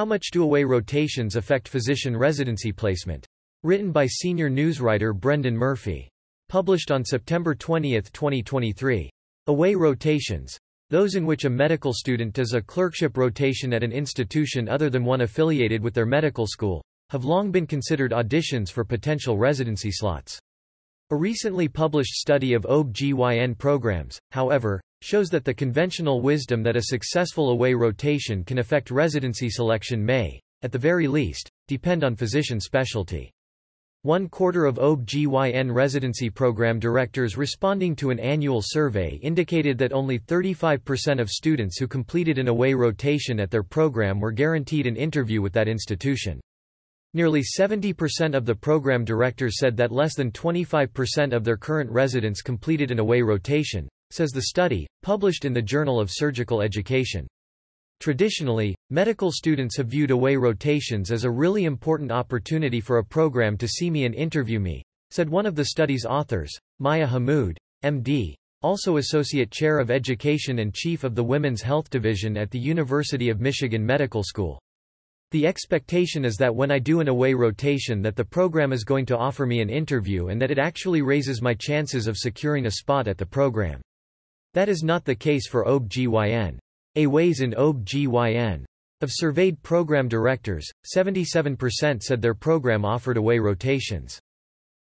How much do away rotations affect physician residency placement? Written by senior newswriter Brendan Murphy. Published on September 20, 2023. Away rotations. Those in which a medical student does a clerkship rotation at an institution other than one affiliated with their medical school, have long been considered auditions for potential residency slots. A recently published study of OB-GYN programs, however, shows that the conventional wisdom that a successful away rotation can affect residency selection may, at the very least, depend on physician specialty. One quarter of OB-GYN residency program directors responding to an annual survey indicated that only 35% of students who completed an away rotation at their program were guaranteed an interview with that institution. Nearly 70% of the program directors said that less than 25% of their current residents completed an away rotation, says the study, published in the Journal of Surgical Education. Traditionally, medical students have viewed away rotations as a really important opportunity for a program to see me and interview me, said one of the study's authors, Maya Hammoud, MD, also Associate Chair of Education and Chief of the Women's Health Division at the University of Michigan Medical School. The expectation is that when I do an away rotation that the program is going to offer me an interview and that it actually raises my chances of securing a spot at the program. That is not the case for OB-GYN. Aways in OB-GYN. Of surveyed program directors, 77% said their program offered away rotations.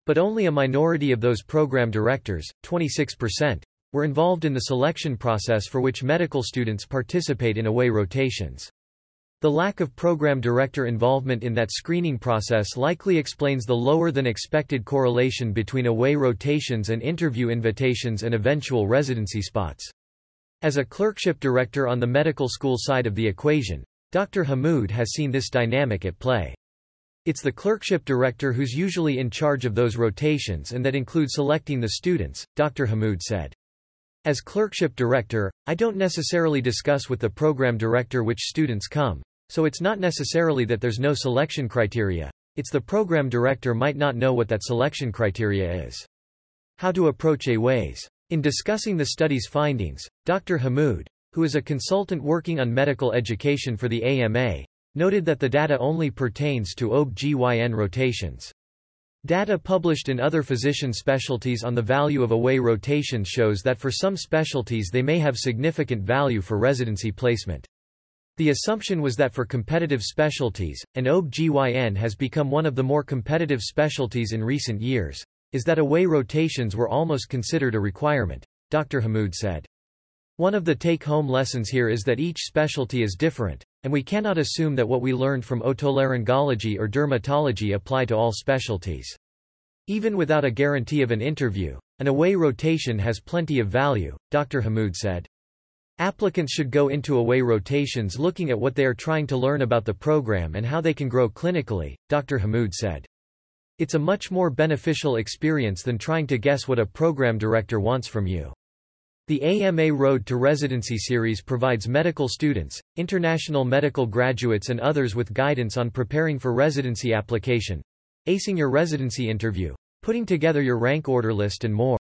But only a minority of those program directors, 26%, were involved in the selection process for which medical students participate in away rotations. The lack of program director involvement in that screening process likely explains the lower than expected correlation between away rotations and interview invitations and eventual residency spots. As a clerkship director on the medical school side of the equation, Dr. Hammoud has seen this dynamic at play. It's the clerkship director who's usually in charge of those rotations and that include selecting the students, Dr. Hammoud said. As clerkship director, I don't necessarily discuss with the program director which students come, so it's not necessarily that there's no selection criteria, it's the program director might not know what that selection criteria is. How to approach AWAYS. In discussing the study's findings, Dr. Hammoud, who is a consultant working on medical education for the AMA, noted that the data only pertains to OB-GYN rotations. Data published in other physician specialties on the value of away rotations shows that for some specialties they may have significant value for residency placement. The assumption was that for competitive specialties, and OB-GYN has become one of the more competitive specialties in recent years, is that away rotations were almost considered a requirement, Dr. Hammoud said. One of the take-home lessons here is that each specialty is different, and we cannot assume that what we learned from otolaryngology or dermatology apply to all specialties. Even without a guarantee of an interview, an away rotation has plenty of value, Dr. Hammoud said. Applicants should go into away rotations looking at what they are trying to learn about the program and how they can grow clinically, Dr. Hammoud said. It's a much more beneficial experience than trying to guess what a program director wants from you. The AMA Road to Residency series provides medical students, international medical graduates and others with guidance on preparing for residency application, acing your residency interview, putting together your rank order list and more.